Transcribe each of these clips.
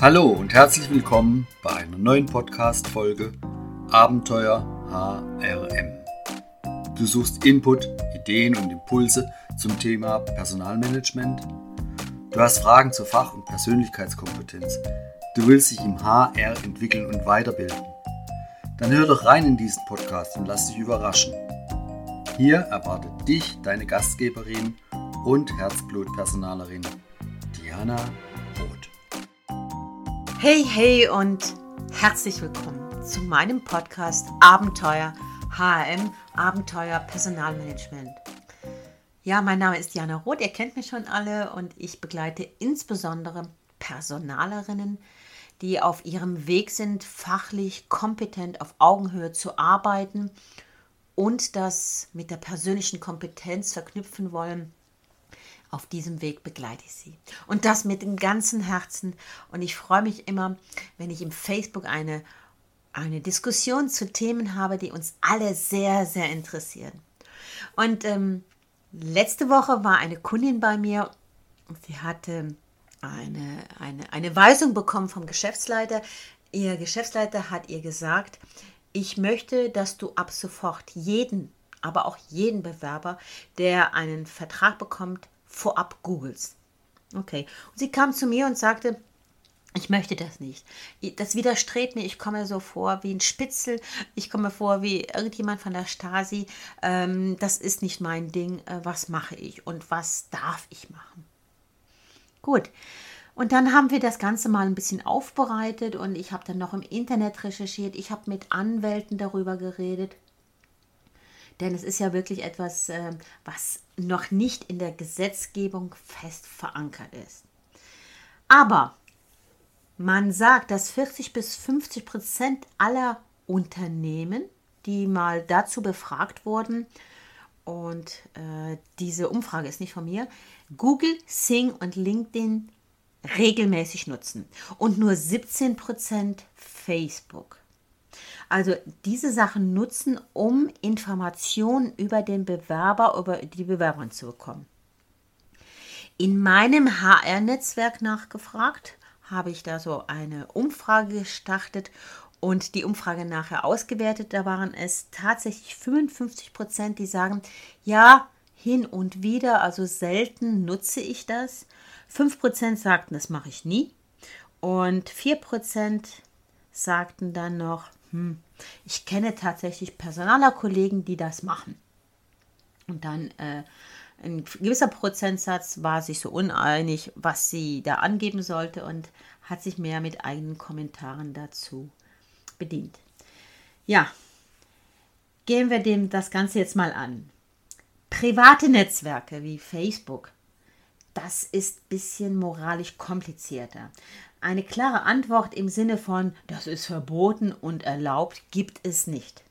Hallo und herzlich willkommen bei einer neuen Podcast-Folge Abenteuer HRM. Du suchst Input, Ideen und Impulse zum Thema Personalmanagement. Du hast Fragen zur Fach- und Persönlichkeitskompetenz. Du willst dich im HR entwickeln und weiterbilden. Dann hör doch rein in diesen Podcast und lass dich überraschen. Hier erwartet dich deine Gastgeberin und Herzblutpersonalerin Diana Hey, hey und herzlich willkommen zu meinem Podcast Abenteuer HRM, Abenteuer Personalmanagement. Ja, mein Name ist Jana Roth, ihr kennt mich schon alle und ich begleite insbesondere Personalerinnen, die auf ihrem Weg sind, fachlich kompetent auf Augenhöhe zu arbeiten und das mit der persönlichen Kompetenz verknüpfen wollen auf diesem Weg begleite ich sie. Und das mit dem ganzen Herzen. Und ich freue mich immer, wenn ich im Facebook eine, eine Diskussion zu Themen habe, die uns alle sehr, sehr interessieren. Und ähm, letzte Woche war eine Kundin bei mir und sie hatte eine, eine, eine Weisung bekommen vom Geschäftsleiter. Ihr Geschäftsleiter hat ihr gesagt, ich möchte, dass du ab sofort jeden, aber auch jeden Bewerber, der einen Vertrag bekommt, vorab googelst. Okay. Und sie kam zu mir und sagte, ich möchte das nicht. Das widerstrebt mir. Ich komme so vor wie ein Spitzel. Ich komme vor wie irgendjemand von der Stasi. Ähm, das ist nicht mein Ding. Äh, was mache ich und was darf ich machen? Gut. Und dann haben wir das Ganze mal ein bisschen aufbereitet und ich habe dann noch im Internet recherchiert. Ich habe mit Anwälten darüber geredet. Denn es ist ja wirklich etwas, äh, was noch nicht in der Gesetzgebung fest verankert ist. Aber man sagt, dass 40 bis 50 Prozent aller Unternehmen, die mal dazu befragt wurden, und äh, diese Umfrage ist nicht von mir, Google, Sing und LinkedIn regelmäßig nutzen und nur 17 Prozent Facebook. Also diese Sachen nutzen, um Informationen über den Bewerber, über die Bewerberin zu bekommen. In meinem HR-Netzwerk nachgefragt, habe ich da so eine Umfrage gestartet und die Umfrage nachher ausgewertet. Da waren es tatsächlich 55 Prozent, die sagen, ja, hin und wieder, also selten nutze ich das. 5 Prozent sagten, das mache ich nie. Und 4 Prozent sagten dann noch, hm, ich kenne tatsächlich Personalerkollegen, die das machen. Und dann äh, ein gewisser Prozentsatz war sich so uneinig, was sie da angeben sollte und hat sich mehr mit eigenen Kommentaren dazu bedient. Ja, gehen wir dem das Ganze jetzt mal an. Private Netzwerke wie Facebook, das ist ein bisschen moralisch komplizierter. Eine klare Antwort im Sinne von, das ist verboten und erlaubt, gibt es nicht.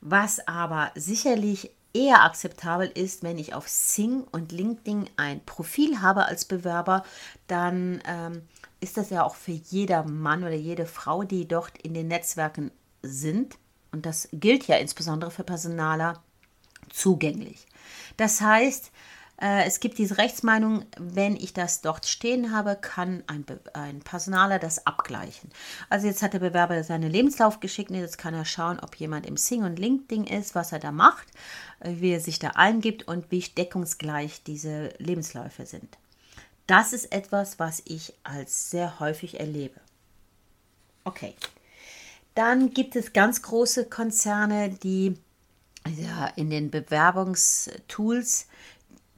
Was aber sicherlich eher akzeptabel ist, wenn ich auf Sing und LinkedIn ein Profil habe als Bewerber, dann ähm, ist das ja auch für jeder Mann oder jede Frau, die dort in den Netzwerken sind, und das gilt ja insbesondere für Personaler, zugänglich. Das heißt, es gibt diese Rechtsmeinung, wenn ich das dort stehen habe, kann ein, ein, Personaler das abgleichen. Also jetzt hat der Bewerber seinen Lebenslauf geschickt und jetzt kann er schauen, ob jemand im Sing und LinkedIn ist, was er da macht, äh, wie er sich da eingibt und wie deckungsgleich diese Lebensläufe sind. Das ist etwas, was ich als sehr häufig erlebe. Okay. Dann gibt es ganz große Konzerne, die ja, in den Bewerbungstools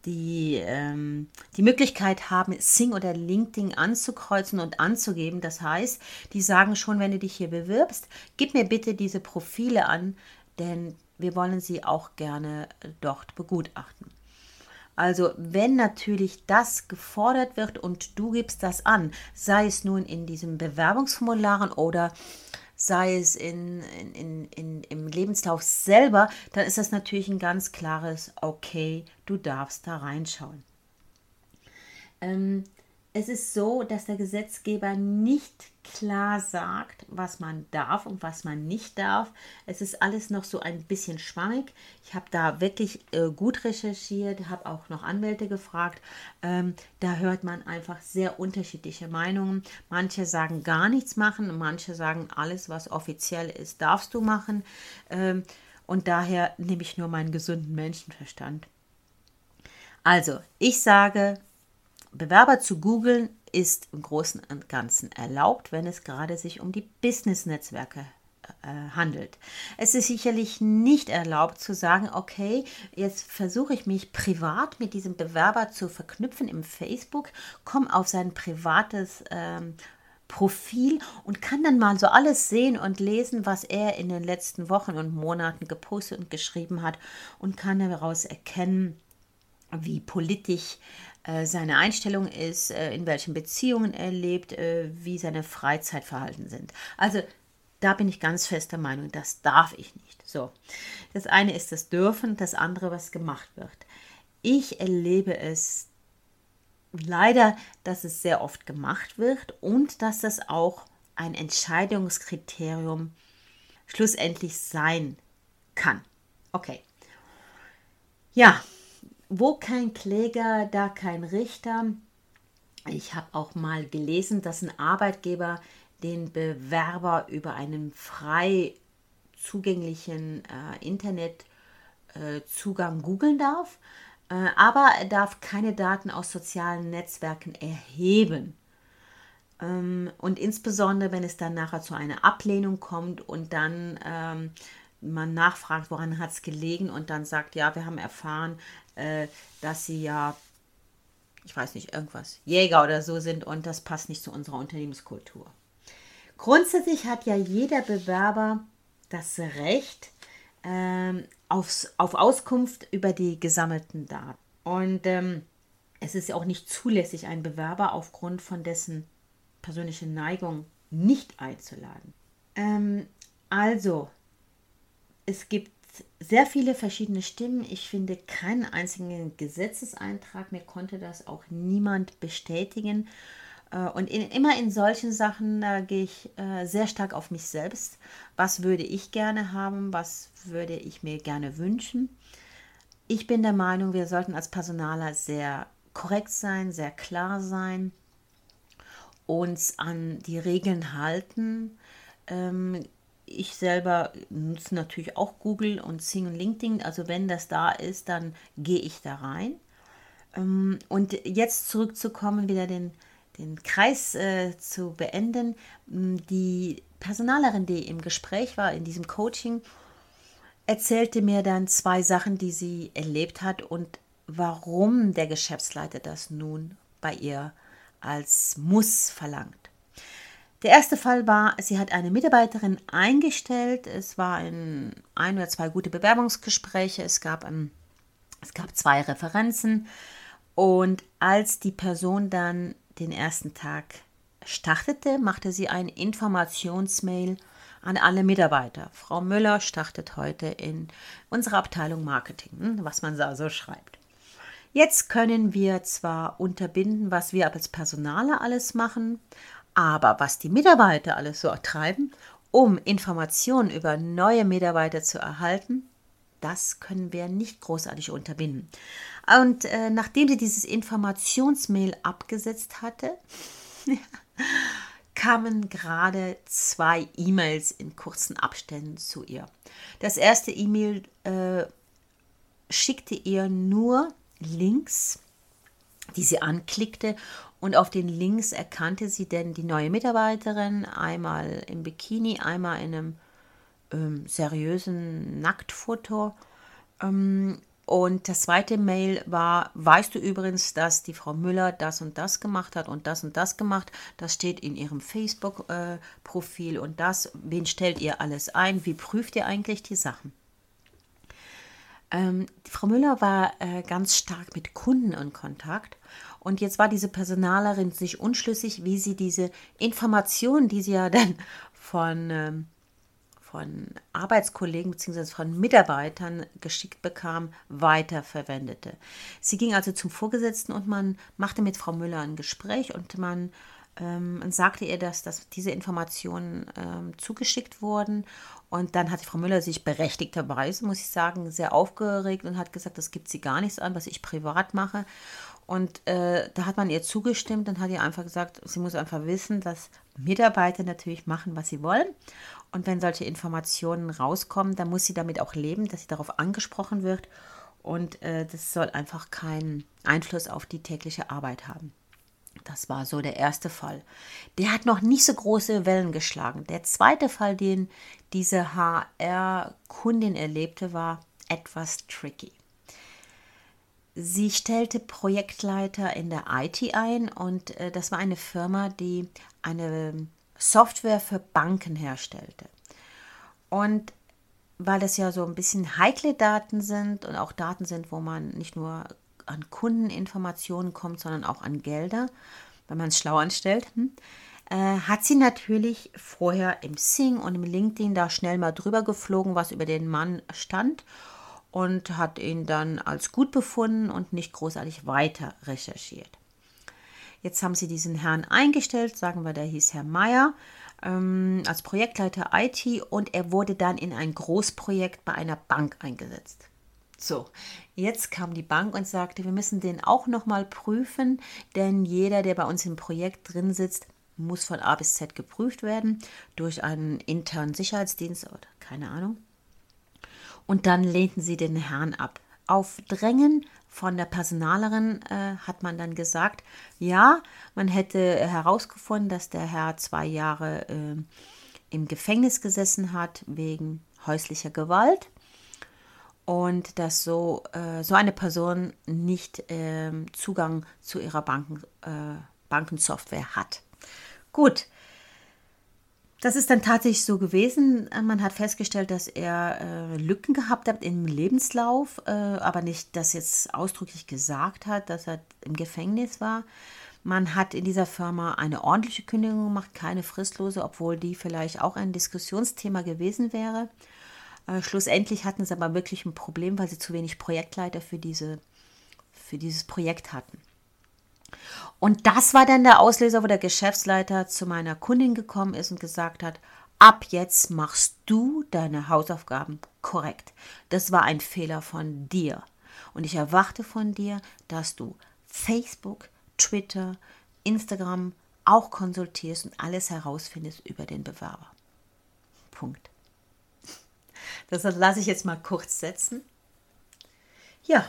die ähm, die Möglichkeit haben, Sing oder LinkedIn anzukreuzen und anzugeben. Das heißt, die sagen schon, wenn du dich hier bewirbst, gib mir bitte diese Profile an, denn wir wollen sie auch gerne dort begutachten. Also wenn natürlich das gefordert wird und du gibst das an, sei es nun in diesen Bewerbungsformularen oder sei es in, in, in, im Lebenslauf selber, dann ist das natürlich ein ganz klares Okay, du darfst da reinschauen. Ähm, es ist so, dass der Gesetzgeber nicht klar sagt, was man darf und was man nicht darf. Es ist alles noch so ein bisschen schwammig. Ich habe da wirklich äh, gut recherchiert, habe auch noch Anwälte gefragt. Ähm, da hört man einfach sehr unterschiedliche Meinungen. Manche sagen gar nichts machen, manche sagen alles, was offiziell ist, darfst du machen. Ähm, und daher nehme ich nur meinen gesunden Menschenverstand. Also, ich sage, Bewerber zu googeln ist im Großen und Ganzen erlaubt, wenn es gerade sich um die Business-Netzwerke äh, handelt. Es ist sicherlich nicht erlaubt zu sagen, okay, jetzt versuche ich mich privat mit diesem Bewerber zu verknüpfen im Facebook, komme auf sein privates ähm, Profil und kann dann mal so alles sehen und lesen, was er in den letzten Wochen und Monaten gepostet und geschrieben hat und kann daraus erkennen, wie politisch äh, seine Einstellung ist, äh, in welchen Beziehungen er lebt, äh, wie seine Freizeitverhalten sind. Also da bin ich ganz fester Meinung, das darf ich nicht. So, das eine ist das Dürfen, das andere, was gemacht wird. Ich erlebe es leider, dass es sehr oft gemacht wird und dass das auch ein Entscheidungskriterium schlussendlich sein kann. Okay. Ja, wo kein Kläger, da kein Richter. Ich habe auch mal gelesen, dass ein Arbeitgeber den Bewerber über einen frei zugänglichen äh, Internetzugang äh, googeln darf, äh, aber er darf keine Daten aus sozialen Netzwerken erheben. Ähm, und insbesondere, wenn es dann nachher zu einer Ablehnung kommt und dann ähm, man nachfragt, woran hat es gelegen und dann sagt, ja, wir haben erfahren, äh, dass sie ja, ich weiß nicht, irgendwas, Jäger oder so sind und das passt nicht zu unserer Unternehmenskultur. Grundsätzlich hat ja jeder Bewerber das Recht ähm, aufs, auf Auskunft über die gesammelten Daten. Und ähm, es ist ja auch nicht zulässig, einen Bewerber aufgrund von dessen persönlichen Neigung nicht einzuladen. Ähm, also, es gibt sehr viele verschiedene Stimmen. Ich finde keinen einzigen Gesetzeseintrag. Mir konnte das auch niemand bestätigen. Äh, und in, immer in solchen Sachen äh, gehe ich äh, sehr stark auf mich selbst. Was würde ich gerne haben? Was würde ich mir gerne wünschen? Ich bin der Meinung, wir sollten als Personaler sehr korrekt sein, sehr klar sein, uns an die Regeln halten. Ähm, ich selber nutze natürlich auch Google und Sing und LinkedIn. Also wenn das da ist, dann gehe ich da rein. Ähm, und jetzt zurückzukommen, wieder den, den Kreis äh, zu beenden. Die Personalerin, die im Gespräch war, in diesem Coaching, erzählte mir dann zwei Sachen, die sie erlebt hat und warum der Geschäftsleiter das nun bei ihr als Muss verlangt. Der erste Fall war, sie hat eine Mitarbeiterin eingestellt. Es war ein, ein oder zwei gute Bewerbungsgespräche. Es gab, ein, es gab zwei Referenzen. Und als die Person dann den ersten Tag startete, machte sie ein Informationsmail an alle Mitarbeiter. Frau Müller startet heute in unserer Abteilung Marketing, hm, was man da so schreibt. Jetzt können wir zwar unterbinden, was wir als Personale alles machen, aber was die Mitarbeiter alles so treiben, um Informationen über neue Mitarbeiter zu erhalten, das können wir nicht großartig unterbinden. Und äh, nachdem sie dieses Informationsmail abgesetzt hatte, kamen gerade zwei E-Mails in kurzen Abständen zu ihr. Das erste E-Mail äh, schickte ihr nur Links, die sie anklickte und auf den Links erkannte sie denn die neue Mitarbeiterin, einmal im Bikini, einmal in einem ähm, seriösen Nacktfoto. Ähm, und das zweite Mail war, weißt du übrigens, dass die Frau Müller das und das gemacht hat und das und das gemacht? Das steht in ihrem Facebook-Profil äh, und das, wen stellt ihr alles ein? Wie prüft ihr eigentlich die Sachen? Ähm, Frau Müller war äh, ganz stark mit Kunden in Kontakt und jetzt war diese Personalerin sich unschlüssig, wie sie diese Informationen, die sie ja dann von, ähm, von Arbeitskollegen bzw. von Mitarbeitern geschickt bekam, weiterverwendete. Sie ging also zum Vorgesetzten und man machte mit Frau Müller ein Gespräch und man ähm, sagte ihr, dass, dass diese Informationen ähm, zugeschickt wurden. Und dann hat Frau Müller sich berechtigterweise, muss ich sagen, sehr aufgeregt und hat gesagt, das gibt sie gar nichts an, was ich privat mache. Und äh, da hat man ihr zugestimmt und hat ihr einfach gesagt, sie muss einfach wissen, dass Mitarbeiter natürlich machen, was sie wollen. Und wenn solche Informationen rauskommen, dann muss sie damit auch leben, dass sie darauf angesprochen wird. Und äh, das soll einfach keinen Einfluss auf die tägliche Arbeit haben. Das war so der erste Fall. Der hat noch nicht so große Wellen geschlagen. Der zweite Fall, den diese HR-Kundin erlebte, war etwas tricky. Sie stellte Projektleiter in der IT ein und äh, das war eine Firma, die eine Software für Banken herstellte. Und weil das ja so ein bisschen heikle Daten sind und auch Daten sind, wo man nicht nur an Kundeninformationen kommt, sondern auch an Gelder, wenn man es schlau anstellt, hm, äh, hat sie natürlich vorher im Sing und im LinkedIn da schnell mal drüber geflogen, was über den Mann stand und hat ihn dann als gut befunden und nicht großartig weiter recherchiert. Jetzt haben sie diesen Herrn eingestellt, sagen wir, der hieß Herr Meier, ähm, als Projektleiter IT und er wurde dann in ein Großprojekt bei einer Bank eingesetzt. So, jetzt kam die Bank und sagte, wir müssen den auch nochmal prüfen, denn jeder, der bei uns im Projekt drin sitzt, muss von A bis Z geprüft werden durch einen internen Sicherheitsdienst oder keine Ahnung. Und dann lehnten sie den Herrn ab. Auf Drängen von der Personalerin äh, hat man dann gesagt, ja, man hätte herausgefunden, dass der Herr zwei Jahre äh, im Gefängnis gesessen hat wegen häuslicher Gewalt und dass so, äh, so eine Person nicht ähm, Zugang zu ihrer Banken, äh, Bankensoftware hat. Gut, das ist dann tatsächlich so gewesen. Man hat festgestellt, dass er äh, Lücken gehabt hat im Lebenslauf, äh, aber nicht das jetzt ausdrücklich gesagt hat, dass er im Gefängnis war. Man hat in dieser Firma eine ordentliche Kündigung gemacht, keine fristlose, obwohl die vielleicht auch ein Diskussionsthema gewesen wäre. Äh, schlussendlich hatten sie aber wirklich ein Problem, weil sie zu wenig Projektleiter für, diese, für dieses Projekt hatten. Und das war dann der Auslöser, wo der Geschäftsleiter zu meiner Kundin gekommen ist und gesagt hat, ab jetzt machst du deine Hausaufgaben korrekt. Das war ein Fehler von dir. Und ich erwarte von dir, dass du Facebook, Twitter, Instagram auch konsultierst und alles herausfindest über den Bewerber. Punkt. Das lasse ich jetzt mal kurz setzen. Ja,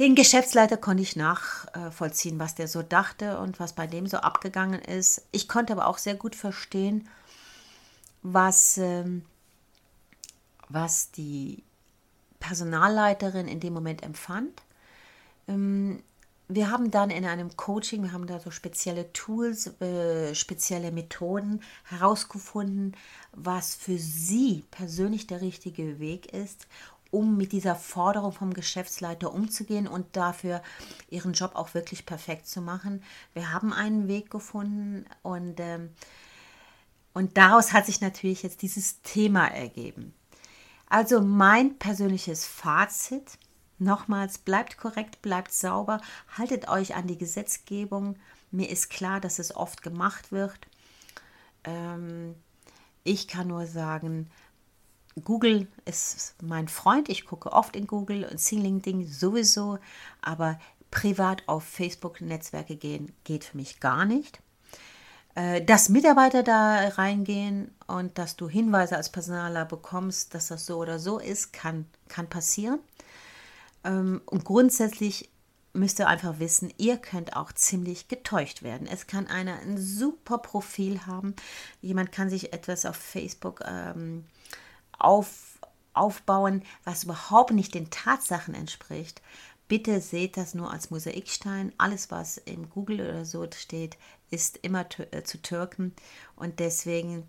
den Geschäftsleiter konnte ich nachvollziehen, was der so dachte und was bei dem so abgegangen ist. Ich konnte aber auch sehr gut verstehen, was, ähm, was die Personalleiterin in dem Moment empfand. Wir haben dann in einem Coaching, wir haben da so spezielle Tools, äh, spezielle Methoden herausgefunden, was für sie persönlich der richtige Weg ist, um mit dieser Forderung vom Geschäftsleiter umzugehen und dafür ihren Job auch wirklich perfekt zu machen. Wir haben einen Weg gefunden und, ähm, und daraus hat sich natürlich jetzt dieses Thema ergeben. Also mein persönliches Fazit Nochmals, bleibt korrekt, bleibt sauber, haltet euch an die Gesetzgebung. Mir ist klar, dass es oft gemacht wird. Ähm, ich kann nur sagen, Google ist mein Freund. Ich gucke oft in Google und Singling-Ding sowieso, aber privat auf Facebook-Netzwerke gehen geht für mich gar nicht. Äh, dass Mitarbeiter da reingehen und dass du Hinweise als Personaler bekommst, dass das so oder so ist, kann, kann passieren. Ähm, und grundsätzlich müsst ihr einfach wissen, ihr könnt auch ziemlich getäuscht werden. Es kann einer ein super Profil haben. Jemand kann sich etwas auf Facebook ähm, auf, aufbauen, was überhaupt nicht den Tatsachen entspricht. Bitte seht das nur als Mosaikstein. Alles, was im Google oder so steht, ist immer äh, zu Türken. Und deswegen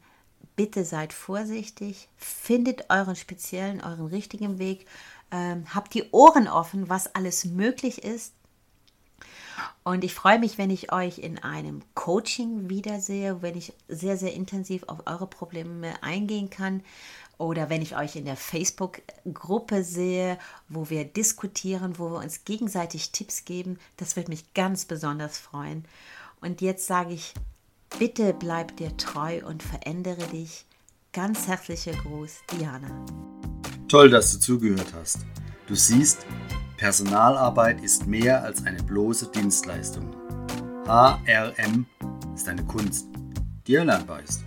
bitte seid vorsichtig, findet euren speziellen, euren richtigen Weg ähm, habt die Ohren offen, was alles möglich ist. Und ich freue mich, wenn ich euch in einem Coaching wiedersehe, wenn ich sehr, sehr intensiv auf eure Probleme eingehen kann. Oder wenn ich euch in der Facebook-Gruppe sehe, wo wir diskutieren, wo wir uns gegenseitig Tipps geben. Das würde mich ganz besonders freuen. Und jetzt sage ich, bitte bleib dir treu und verändere dich. Ganz herzlicher Gruß, Diana. Toll, dass du zugehört hast. Du siehst, Personalarbeit ist mehr als eine bloße Dienstleistung. HRM ist eine Kunst, die erlernbar ist.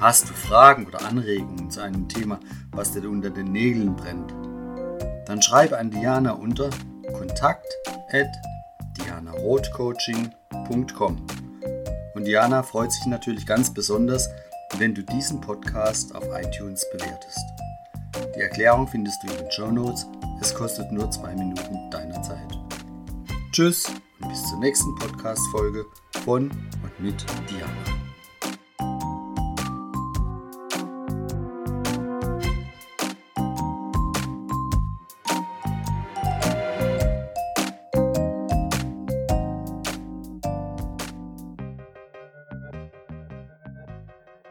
Hast du Fragen oder Anregungen zu einem Thema, was dir unter den Nägeln brennt? Dann schreibe an Diana unter kontakt at dianarothcoaching.com. Und Diana freut sich natürlich ganz besonders, wenn du diesen Podcast auf iTunes bewertest. Die Erklärung findest du in den Show Notes. Es kostet nur zwei Minuten deiner Zeit. Tschüss und bis zur nächsten Podcast-Folge von und mit Diana.